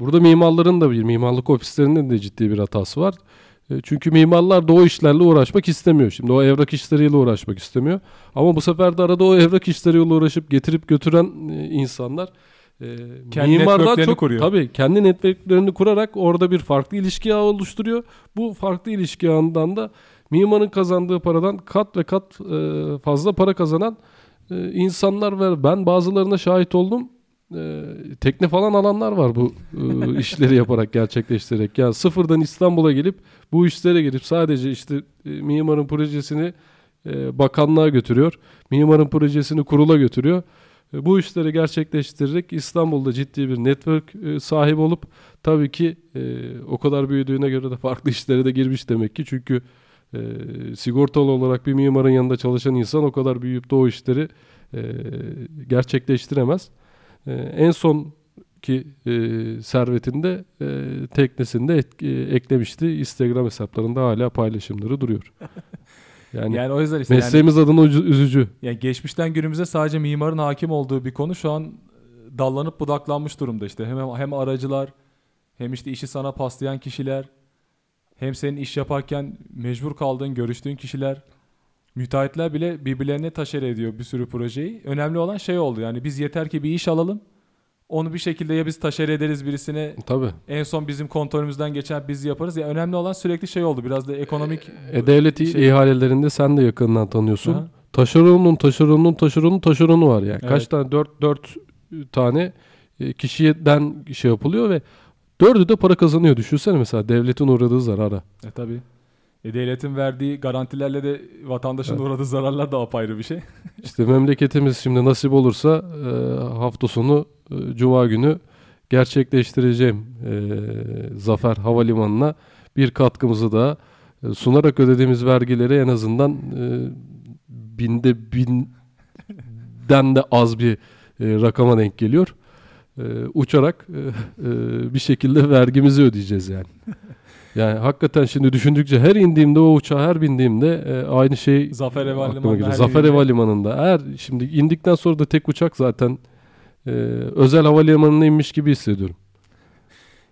burada mimarların da bir mimarlık ofislerinin de ciddi bir hatası var. E, çünkü mimarlar da o işlerle uğraşmak istemiyor. Şimdi o evrak işleriyle uğraşmak istemiyor. Ama bu sefer de arada o evrak işleriyle uğraşıp getirip götüren e, insanlar e, kendi mimarlar çok kuruyor. tabii kendi networklerini kurarak orada bir farklı ilişki ağı oluşturuyor. Bu farklı ilişki ağından da mimarın kazandığı paradan kat ve kat fazla para kazanan insanlar var. Ben bazılarına şahit oldum e, tekne falan alanlar var bu e, işleri yaparak gerçekleştirerek. Yani sıfırdan İstanbul'a gelip bu işlere girip sadece işte e, mimarın projesini e, bakanlığa götürüyor. Mimarın projesini kurula götürüyor. E, bu işleri gerçekleştirerek İstanbul'da ciddi bir network e, sahibi olup tabii ki e, o kadar büyüdüğüne göre de farklı işlere de girmiş demek ki. Çünkü e, sigortalı olarak bir mimarın yanında çalışan insan o kadar büyüyüp de o işleri e, gerçekleştiremez. E, en son ki e, servetinde e, teknesinde et, e, eklemişti. Instagram hesaplarında hala paylaşımları duruyor. Yani, yani o yüzden işte mesleğimiz yani, adına üzücü. Yani geçmişten günümüze sadece mimarın hakim olduğu bir konu şu an e, dallanıp budaklanmış durumda işte. Hem hem aracılar hem işte işi sana paslayan kişiler hem senin iş yaparken mecbur kaldığın, görüştüğün kişiler, müteahhitler bile birbirlerine taşer ediyor bir sürü projeyi. Önemli olan şey oldu yani biz yeter ki bir iş alalım. Onu bir şekilde ya biz taşer ederiz birisine Tabii. en son bizim kontrolümüzden geçer biz yaparız. Ya önemli olan sürekli şey oldu biraz da ekonomik E, devlet şey- ihalelerinde sen de yakından tanıyorsun. Aha. Taşeronun taşeronun taşeronun taşeronu var yani. Kaç Evet. tane? Dört, dört tane e, kişiden şey yapılıyor ve dördü de para kazanıyor. Düşünsene mesela devletin uğradığı zarara. E tabi. E, devletin verdiği garantilerle de vatandaşın Evet. uğradığı zararlar da apayrı bir şey. İşte memleketimiz şimdi nasip olursa e, hafta sonu e, Cuma günü gerçekleştireceğim e, Zafer Havalimanı'na bir katkımızı da e, sunarak ödediğimiz vergileri en azından e, binde binden de az bir e, rakama denk geliyor. E, uçarak e, e, bir şekilde vergimizi ödeyeceğiz yani. Yani hakikaten şimdi düşündükçe her indiğimde o uçağa her bindiğimde e, aynı şey Zafer Havalimanı'nda Zafer Havalimanı'nda. Eğer şimdi indikten sonra da tek uçak zaten e, özel havalimanına inmiş gibi hissediyorum.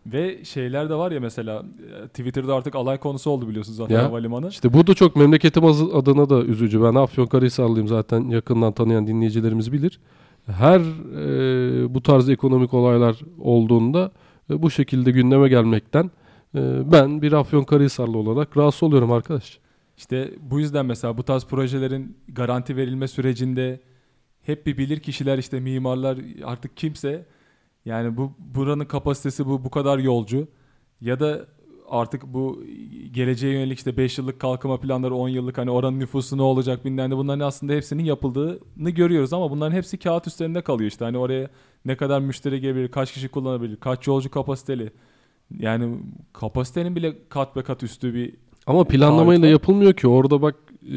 Ve şeyler de var ya mesela e, Twitter'da artık alay konusu oldu biliyorsunuz Zafer Ya. Havalimanı. İşte bu da çok memleketim adına da üzücü. Ben Afyonkarahisarlıyım zaten yakından tanıyan dinleyicilerimiz bilir. Her e, bu tarz ekonomik olaylar olduğunda e, bu şekilde gündeme gelmekten e, ben bir Afyonkarahisarlı olarak rahatsız oluyorum arkadaş. İşte bu yüzden mesela bu tarz projelerin garanti verilme sürecinde hep bir bilir kişiler işte mimarlar artık kimse yani bu buranın kapasitesi bu bu kadar yolcu ya da artık bu geleceğe yönelik işte 5 yıllık kalkınma planları 10 yıllık hani oranın nüfusu ne olacak bilmem ne bunların aslında hepsinin yapıldığını görüyoruz ama bunların hepsi kağıt üstlerinde kalıyor işte hani oraya ne kadar müşteri gelebilir, kaç kişi kullanabilir, kaç yolcu kapasiteli yani kapasitenin bile kat be kat üstü bir Ama planlamayla Harika. yapılmıyor ki. Orada bak e,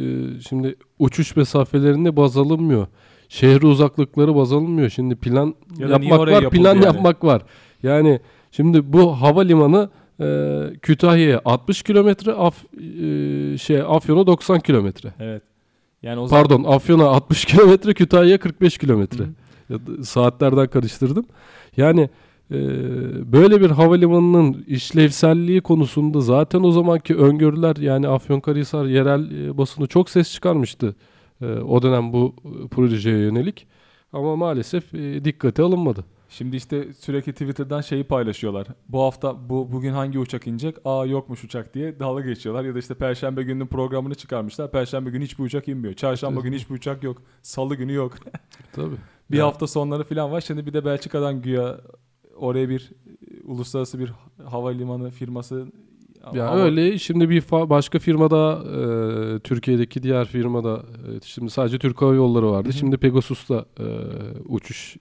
şimdi uçuş mesafelerinde baz alınmıyor. Şehre uzaklıkları baz alınmıyor. Şimdi plan Ya yapmak var, plan yani? yapmak var. Yani şimdi bu havalimanı e, Kütahya'ya 60 kilometre, Af, e, şey Afyon'a 90 kilometre. evet. Yani o zaman Pardon, Afyon'a 60 kilometre, Kütahya'ya 45 kilometre. Saatlerden karıştırdım. Yani e, böyle bir havalimanının işlevselliği konusunda zaten o zamanki öngörüler yani Afyonkarahisar yerel e, basını çok ses çıkarmıştı. E, o dönem bu e, projeye yönelik. Ama maalesef e, dikkate alınmadı. Şimdi işte sürekli Twitter'dan şeyi paylaşıyorlar. Bu hafta bu bugün hangi uçak inecek? Aa yokmuş uçak diye dalga geçiyorlar. Ya da işte Perşembe gününün programını çıkarmışlar. Perşembe günü hiçbir uçak inmiyor. Çarşamba günü hiçbir uçak yok. Salı günü yok. Tabii. bir Ya- hafta sonları falan var. Şimdi bir de Belçika'dan güya oraya bir e, uluslararası bir havalimanı firması Ya Ama- öyle şimdi bir fa- başka firmada e, Türkiye'deki diğer firmada e, şimdi sadece Türk Hava Yolları vardı. Hı hı. Şimdi Pegasus'ta e, uçuş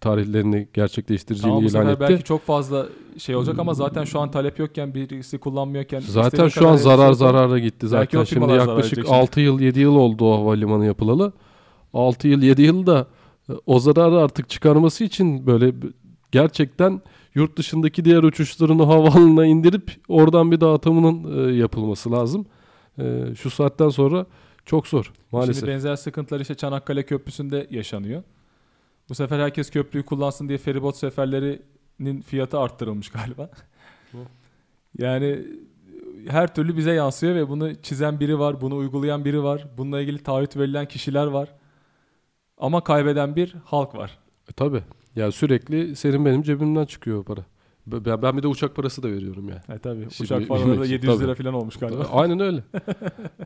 tarihlerini gerçekleştireceğini Tamam ilan etti. belki çok fazla şey olacak ama zaten şu an talep yokken birisi kullanmıyorken Zaten şu an zarar zarara gitti zaten. Şimdi yaklaşık edecek şimdi. 6 yıl 7 yıl oldu o havalimanı yapılalı. 6 yıl 7 yılda e, o zararı artık çıkarması için böyle gerçekten yurt dışındaki diğer uçuşlarını havaalanına indirip oradan bir dağıtımının e, yapılması lazım. E, şu saatten sonra çok zor maalesef. Şimdi benzer sıkıntılar işte Çanakkale Köprüsü'nde yaşanıyor. Bu sefer herkes köprüyü kullansın diye feribot seferlerinin fiyatı arttırılmış galiba. yani her türlü bize yansıyor ve bunu çizen biri var, bunu uygulayan biri var, bununla ilgili taahhüt verilen kişiler var. Ama kaybeden bir halk var. E, tabii. Ya sürekli senin benim cebimden çıkıyor o para. Ben, ben bir de uçak parası da veriyorum yani. E tabii. Şimdi Uçak paraları da bilmek- 700 tabii. lira falan olmuş galiba. Aynen öyle.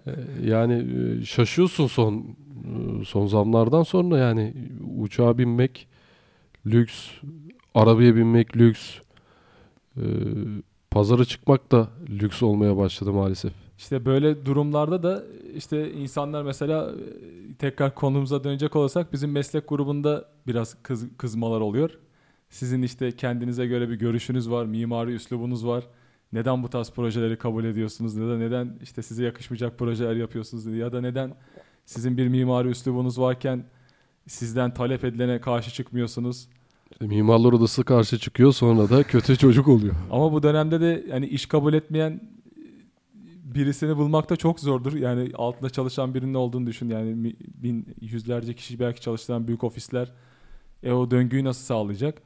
Ee, yani e, şaşıyorsun son e, son zamlardan sonra yani uçağa binmek lüks, arabaya binmek lüks, e, pazara çıkmak da lüks olmaya başladı maalesef. İşte böyle durumlarda da işte insanlar mesela e, tekrar konumuza dönecek olursak bizim meslek grubunda biraz kız, kızmalar oluyor. Sizin işte kendinize göre bir görüşünüz var, mimari üslubunuz var. Neden bu tarz projeleri kabul ediyorsunuz ya da neden işte size yakışmayacak projeler yapıyorsunuz ya da neden sizin bir mimari üslubunuz varken sizden talep edilene karşı çıkmıyorsunuz. İşte mimarlar odası karşı çıkıyor sonra da kötü çocuk oluyor. Ama bu dönemde de yani iş kabul etmeyen birisini bulmak da çok zordur. Yani altında çalışan birinin olduğunu düşün. Yani bin yüzlerce kişi belki çalıştıran büyük ofisler e o döngüyü nasıl sağlayacak?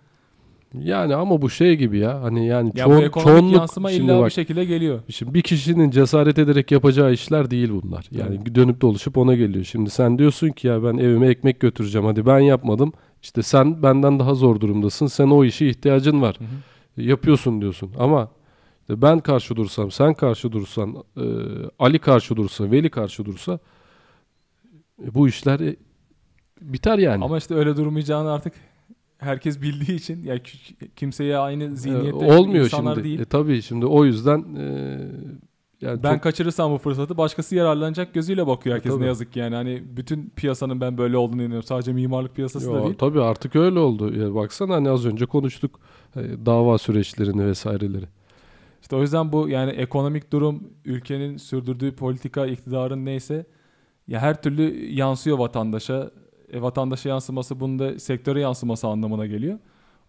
Yani ama bu şey gibi ya. Hani yani Ya çoğun, bu çoğunluk yansıma şimdi illa bak, bir şekilde geliyor. Şimdi bir kişinin cesaret ederek yapacağı işler değil bunlar. Yani dönüp dolaşıp ona geliyor. Şimdi sen diyorsun ki ya ben evime ekmek götüreceğim. Hadi ben yapmadım. İşte sen benden daha zor durumdasın. Sen o işe ihtiyacın var. Hı hı. Yapıyorsun diyorsun. Ama ben karşı dursam, sen karşı dursan, e, Ali karşı dursa, Veli karşı dursa e, bu işler e, biter yani. Ama işte öyle durmayacağını artık herkes bildiği için ya ki- kimseye aynı E, zihniyette olmuyor insanlar şimdi. değil. E, tabii şimdi o yüzden e, yani ben çok- kaçırırsam bu fırsatı başkası yararlanacak gözüyle bakıyor herkes Tabii. ne yazık ki yani. Hani bütün piyasanın ben böyle olduğunu inanıyorum. Sadece mimarlık piyasası da Yo, değil. Tabii artık öyle oldu. Ya baksana hani az önce konuştuk e, dava süreçlerini vesaireleri. İşte o yüzden bu yani ekonomik durum, ülkenin sürdürdüğü politika, iktidarın neyse ya her türlü yansıyor vatandaşa. E, vatandaşa yansıması bunun da sektöre yansıması anlamına geliyor.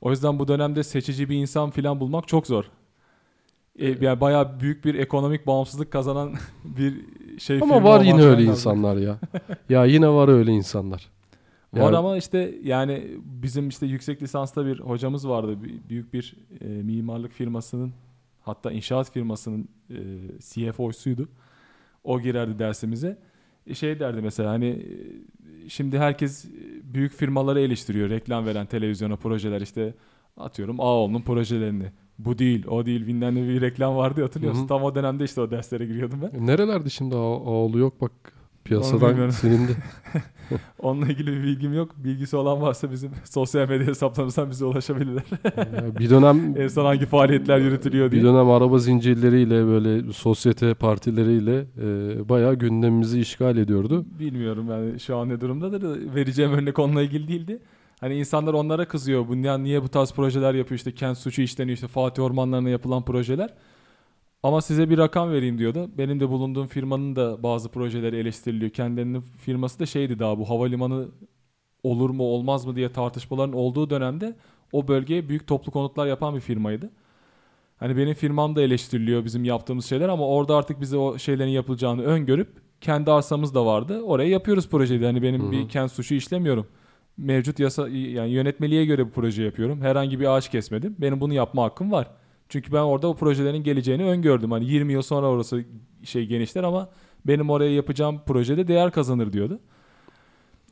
O yüzden bu dönemde seçici bir insan filan bulmak çok zor. E, yani bayağı büyük bir ekonomik bağımsızlık kazanan bir şey Ama var yine falan öyle lazım. insanlar ya. ya yine var öyle insanlar. Var Yani- ama işte yani bizim işte yüksek lisansta bir hocamız vardı. Büyük bir e, mimarlık firmasının hatta inşaat firmasının e, CFO'suydu. O girerdi dersimize. E, şey derdi mesela hani e, şimdi herkes e, büyük firmaları eleştiriyor. Reklam veren televizyona projeler işte atıyorum Ağoğlu'nun projelerini. Bu değil, o değil. Bilmem ne bir reklam vardı ya, hatırlıyor musun? Hı hı. Tam o dönemde işte o derslere giriyordum ben. Nerelerde şimdi A- Ağolu yok bak piyasadan silindi. Onunla ilgili bir bilgim yok. Bilgisi olan varsa bizim sosyal medya hesaplarımızdan bize ulaşabilirler. Bir dönem en son hangi faaliyetler yürütülüyor diye. bir dönem araba zincirleriyle böyle sosyete partileriyle e, bayağı gündemimizi işgal ediyordu. Bilmiyorum yani şu an ne durumdadır. da Vereceğim örnek onunla ilgili değildi. Hani insanlar onlara kızıyor. Bu niye, niye bu tarz projeler yapıyor? İşte kent suçu işleniyor. işte Fatih Ormanları'na yapılan projeler. Ama size bir rakam vereyim diyordu. Benim de bulunduğum firmanın da bazı projeleri eleştiriliyor. Kendilerinin firması da şeydi daha bu havalimanı olur mu olmaz mı diye tartışmaların olduğu dönemde o bölgeye büyük toplu konutlar yapan bir firmaydı. Hani benim firmam da eleştiriliyor bizim yaptığımız şeyler ama orada artık bize o şeylerin yapılacağını öngörüp kendi arsamız da vardı. Oraya yapıyoruz projeyi. Hani benim Hı hı. bir kent suçu işlemiyorum. Mevcut yasa yani yönetmeliğe göre bu proje yapıyorum. Herhangi bir ağaç kesmedim. Benim bunu yapma hakkım var. Çünkü ben orada o projelerin geleceğini öngördüm. Hani 20 yıl sonra orası şey genişler ama benim oraya yapacağım projede değer kazanır diyordu.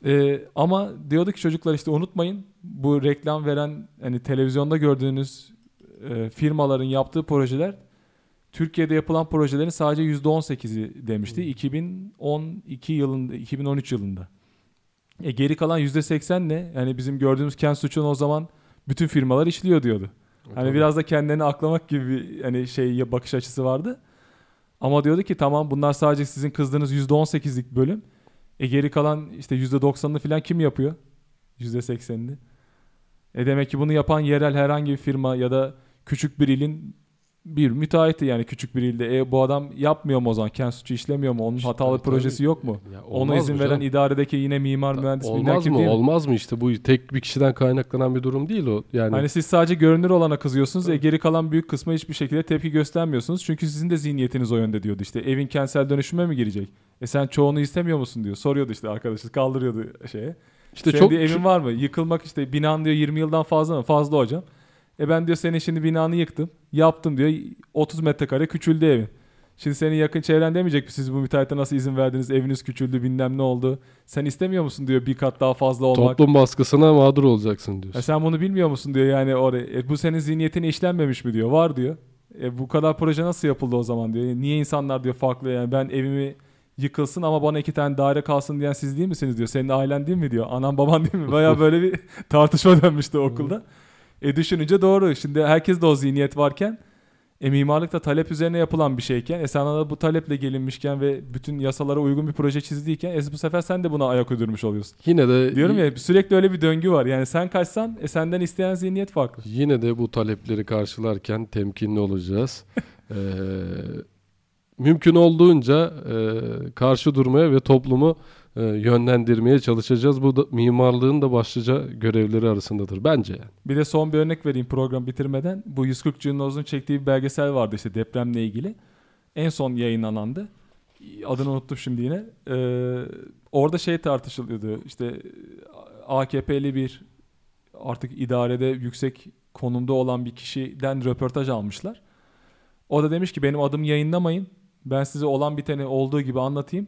Ee, ama diyordu ki çocuklar işte unutmayın bu reklam veren hani televizyonda gördüğünüz e, firmaların yaptığı projeler Türkiye'de yapılan projelerin sadece %18'i demişti. 2012 yılında 2013 yılında. E geri kalan %80 ne? Yani bizim gördüğümüz kent suçunu o zaman bütün firmalar işliyor diyordu. Hani Tabii. biraz da kendilerini aklamak gibi bir hani şey ya bakış açısı vardı. Ama diyordu ki tamam bunlar sadece sizin kızdığınız %18'lik bölüm. E geri kalan işte %90'ını falan kim yapıyor? %80'ini. E demek ki bunu yapan yerel herhangi bir firma ya da küçük bir ilin bir müteahhiti yani küçük bir ilde. E bu adam yapmıyor mu o zaman? Kent suçu işlemiyor mu? Onun İşte hatalı tabii, projesi tabii. yok mu? Ya Ona izin veren canım? idaredeki yine mimar, mühendis bilmem olmaz kim mı? değil mi? Olmaz mı işte bu tek bir kişiden kaynaklanan bir durum değil o. Yani Hani siz sadece görünür olana kızıyorsunuz. E geri kalan büyük kısma hiçbir şekilde tepki göstermiyorsunuz. Çünkü sizin de zihniyetiniz o yönde diyordu. İşte evin kentsel dönüşüme mi girecek? E sen çoğunu istemiyor musun diyor. Soruyordu işte arkadaşı kaldırıyordu şeye. işte Senin çok evin var mı? Yıkılmak işte binan diyor 20 yıldan fazla mı? Fazla hocam. E ben diyor senin şimdi binanı yıktım. Yaptım diyor. 30 metrekare küçüldü evin. Şimdi senin yakın çevren demeyecek mi siz bu müteahhite nasıl izin verdiniz? Eviniz küçüldü bilmem ne oldu. Sen istemiyor musun diyor bir kat daha fazla olmak. toplum baskısına mağdur olacaksın diyorsun. E sen bunu bilmiyor musun diyor yani oraya. E bu senin zihniyetine işlenmemiş mi diyor. Var diyor. E bu kadar proje nasıl yapıldı o zaman diyor. E niye insanlar diyor farklı yani ben evimi yıkılsın ama bana iki tane daire kalsın diyen siz değil misiniz diyor. Senin ailen değil mi diyor. Anan baban değil mi? Baya böyle bir tartışma dönmüştü okulda. E düşününce doğru. Şimdi herkes de o zihniyet varken e mimarlık da talep üzerine yapılan bir şeyken e sana da bu taleple gelinmişken ve bütün yasalara uygun bir proje çizdiyken e bu sefer sen de buna ayak uydurmuş oluyorsun. Yine de Diyorum ya sürekli öyle bir döngü var. Yani sen kaçsan e senden isteyen zihniyet farklı. Yine de bu talepleri karşılarken temkinli olacağız. Ee, mümkün olduğunca e, karşı durmaya ve toplumu e, yönlendirmeye çalışacağız. Bu da mimarlığın da başlıca görevleri arasındadır bence. Bir de son bir örnek vereyim program bitirmeden. Bu 140 Cınnoz'un çektiği bir belgesel vardı işte depremle ilgili. En son yayınlanandı. Adını unuttum şimdi yine. Ee, orada şey tartışılıyordu. İşte AKP'li bir artık idarede yüksek konumda olan bir kişiden röportaj almışlar. O da demiş ki benim adımı yayınlamayın. Ben size olan biteni olduğu gibi anlatayım.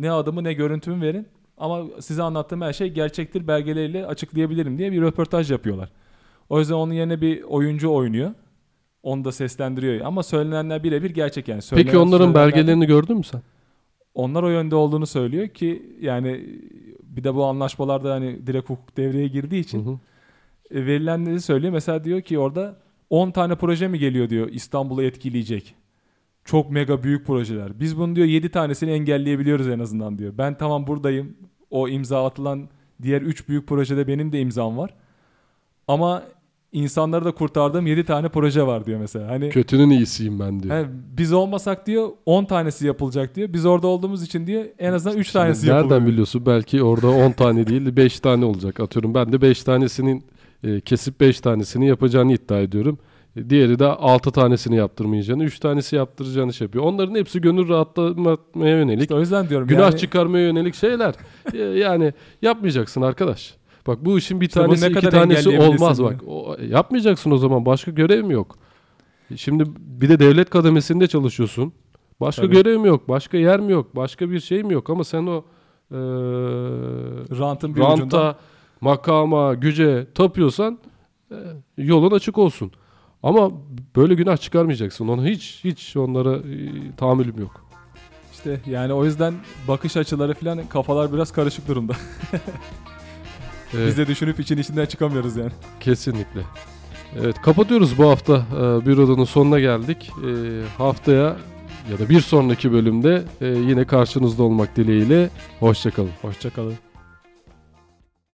Ne adımı ne görüntümü verin. Ama size anlattığım her şey gerçektir belgeleriyle açıklayabilirim diye bir röportaj yapıyorlar. O yüzden onun yerine bir oyuncu oynuyor. Onu da seslendiriyor. Ama söylenenler birebir gerçek yani. Peki Söylenen- onların söylenenler- belgelerini gördün mü sen? onlar o yönde olduğunu söylüyor ki yani bir de bu anlaşmalarda hani direkt hukuk devreye girdiği için Hı hı. e, verilenleri söylüyor. Mesela diyor ki orada 10 tane proje mi geliyor diyor İstanbul'u etkileyecek. Çok mega büyük projeler. Biz bunu diyor 7 tanesini engelleyebiliyoruz en azından diyor. Ben tamam buradayım. O imza atılan diğer 3 büyük projede benim de imzam var. Ama insanları da kurtardığım 7 tane proje var diyor mesela. Hani Kötünün iyisiyim ben diyor. He, biz olmasak diyor 10 tanesi yapılacak diyor. Biz orada olduğumuz için diyor en azından 3 tanesi Şimdi yapılıyor. Nereden biliyorsun? Belki orada 10 tane değil 5 tane olacak. Atıyorum ben de 5 tanesinin e, kesip 5 tanesini yapacağını iddia ediyorum. E, Diğeri de 6 tanesini yaptırmayacağını, 3 tanesi yaptıracağını şey yapıyor. Onların hepsi gönül rahatlatmaya yönelik, İşte o yüzden diyorum günah yani, çıkarmaya yönelik şeyler. E, yani yapmayacaksın arkadaş. Bak bu işin bir İşte tanesi ne iki tanesi olmaz bak. O, yapmayacaksın o zaman. Başka görev mi yok? Şimdi bir de devlet kademesinde çalışıyorsun. Başka Tabii. görev mi yok? Başka yer mi yok? Başka bir şey mi yok? Ama sen o eee rantın bir ucundan ranta, makama, güce tapıyorsan e, yolun açık olsun. Ama böyle günah çıkarmayacaksın. Onu hiç hiç onlara e, tahammülüm yok. işte yani o yüzden bakış açıları falan kafalar biraz karışık durumda. Ee, Biz de düşünüp için içinden çıkamıyoruz yani. Kesinlikle. Evet kapatıyoruz bu hafta e, bir odanın sonuna geldik. E, haftaya ya da bir sonraki bölümde e, yine karşınızda olmak dileğiyle. Hoşçakalın. Hoşçakalın.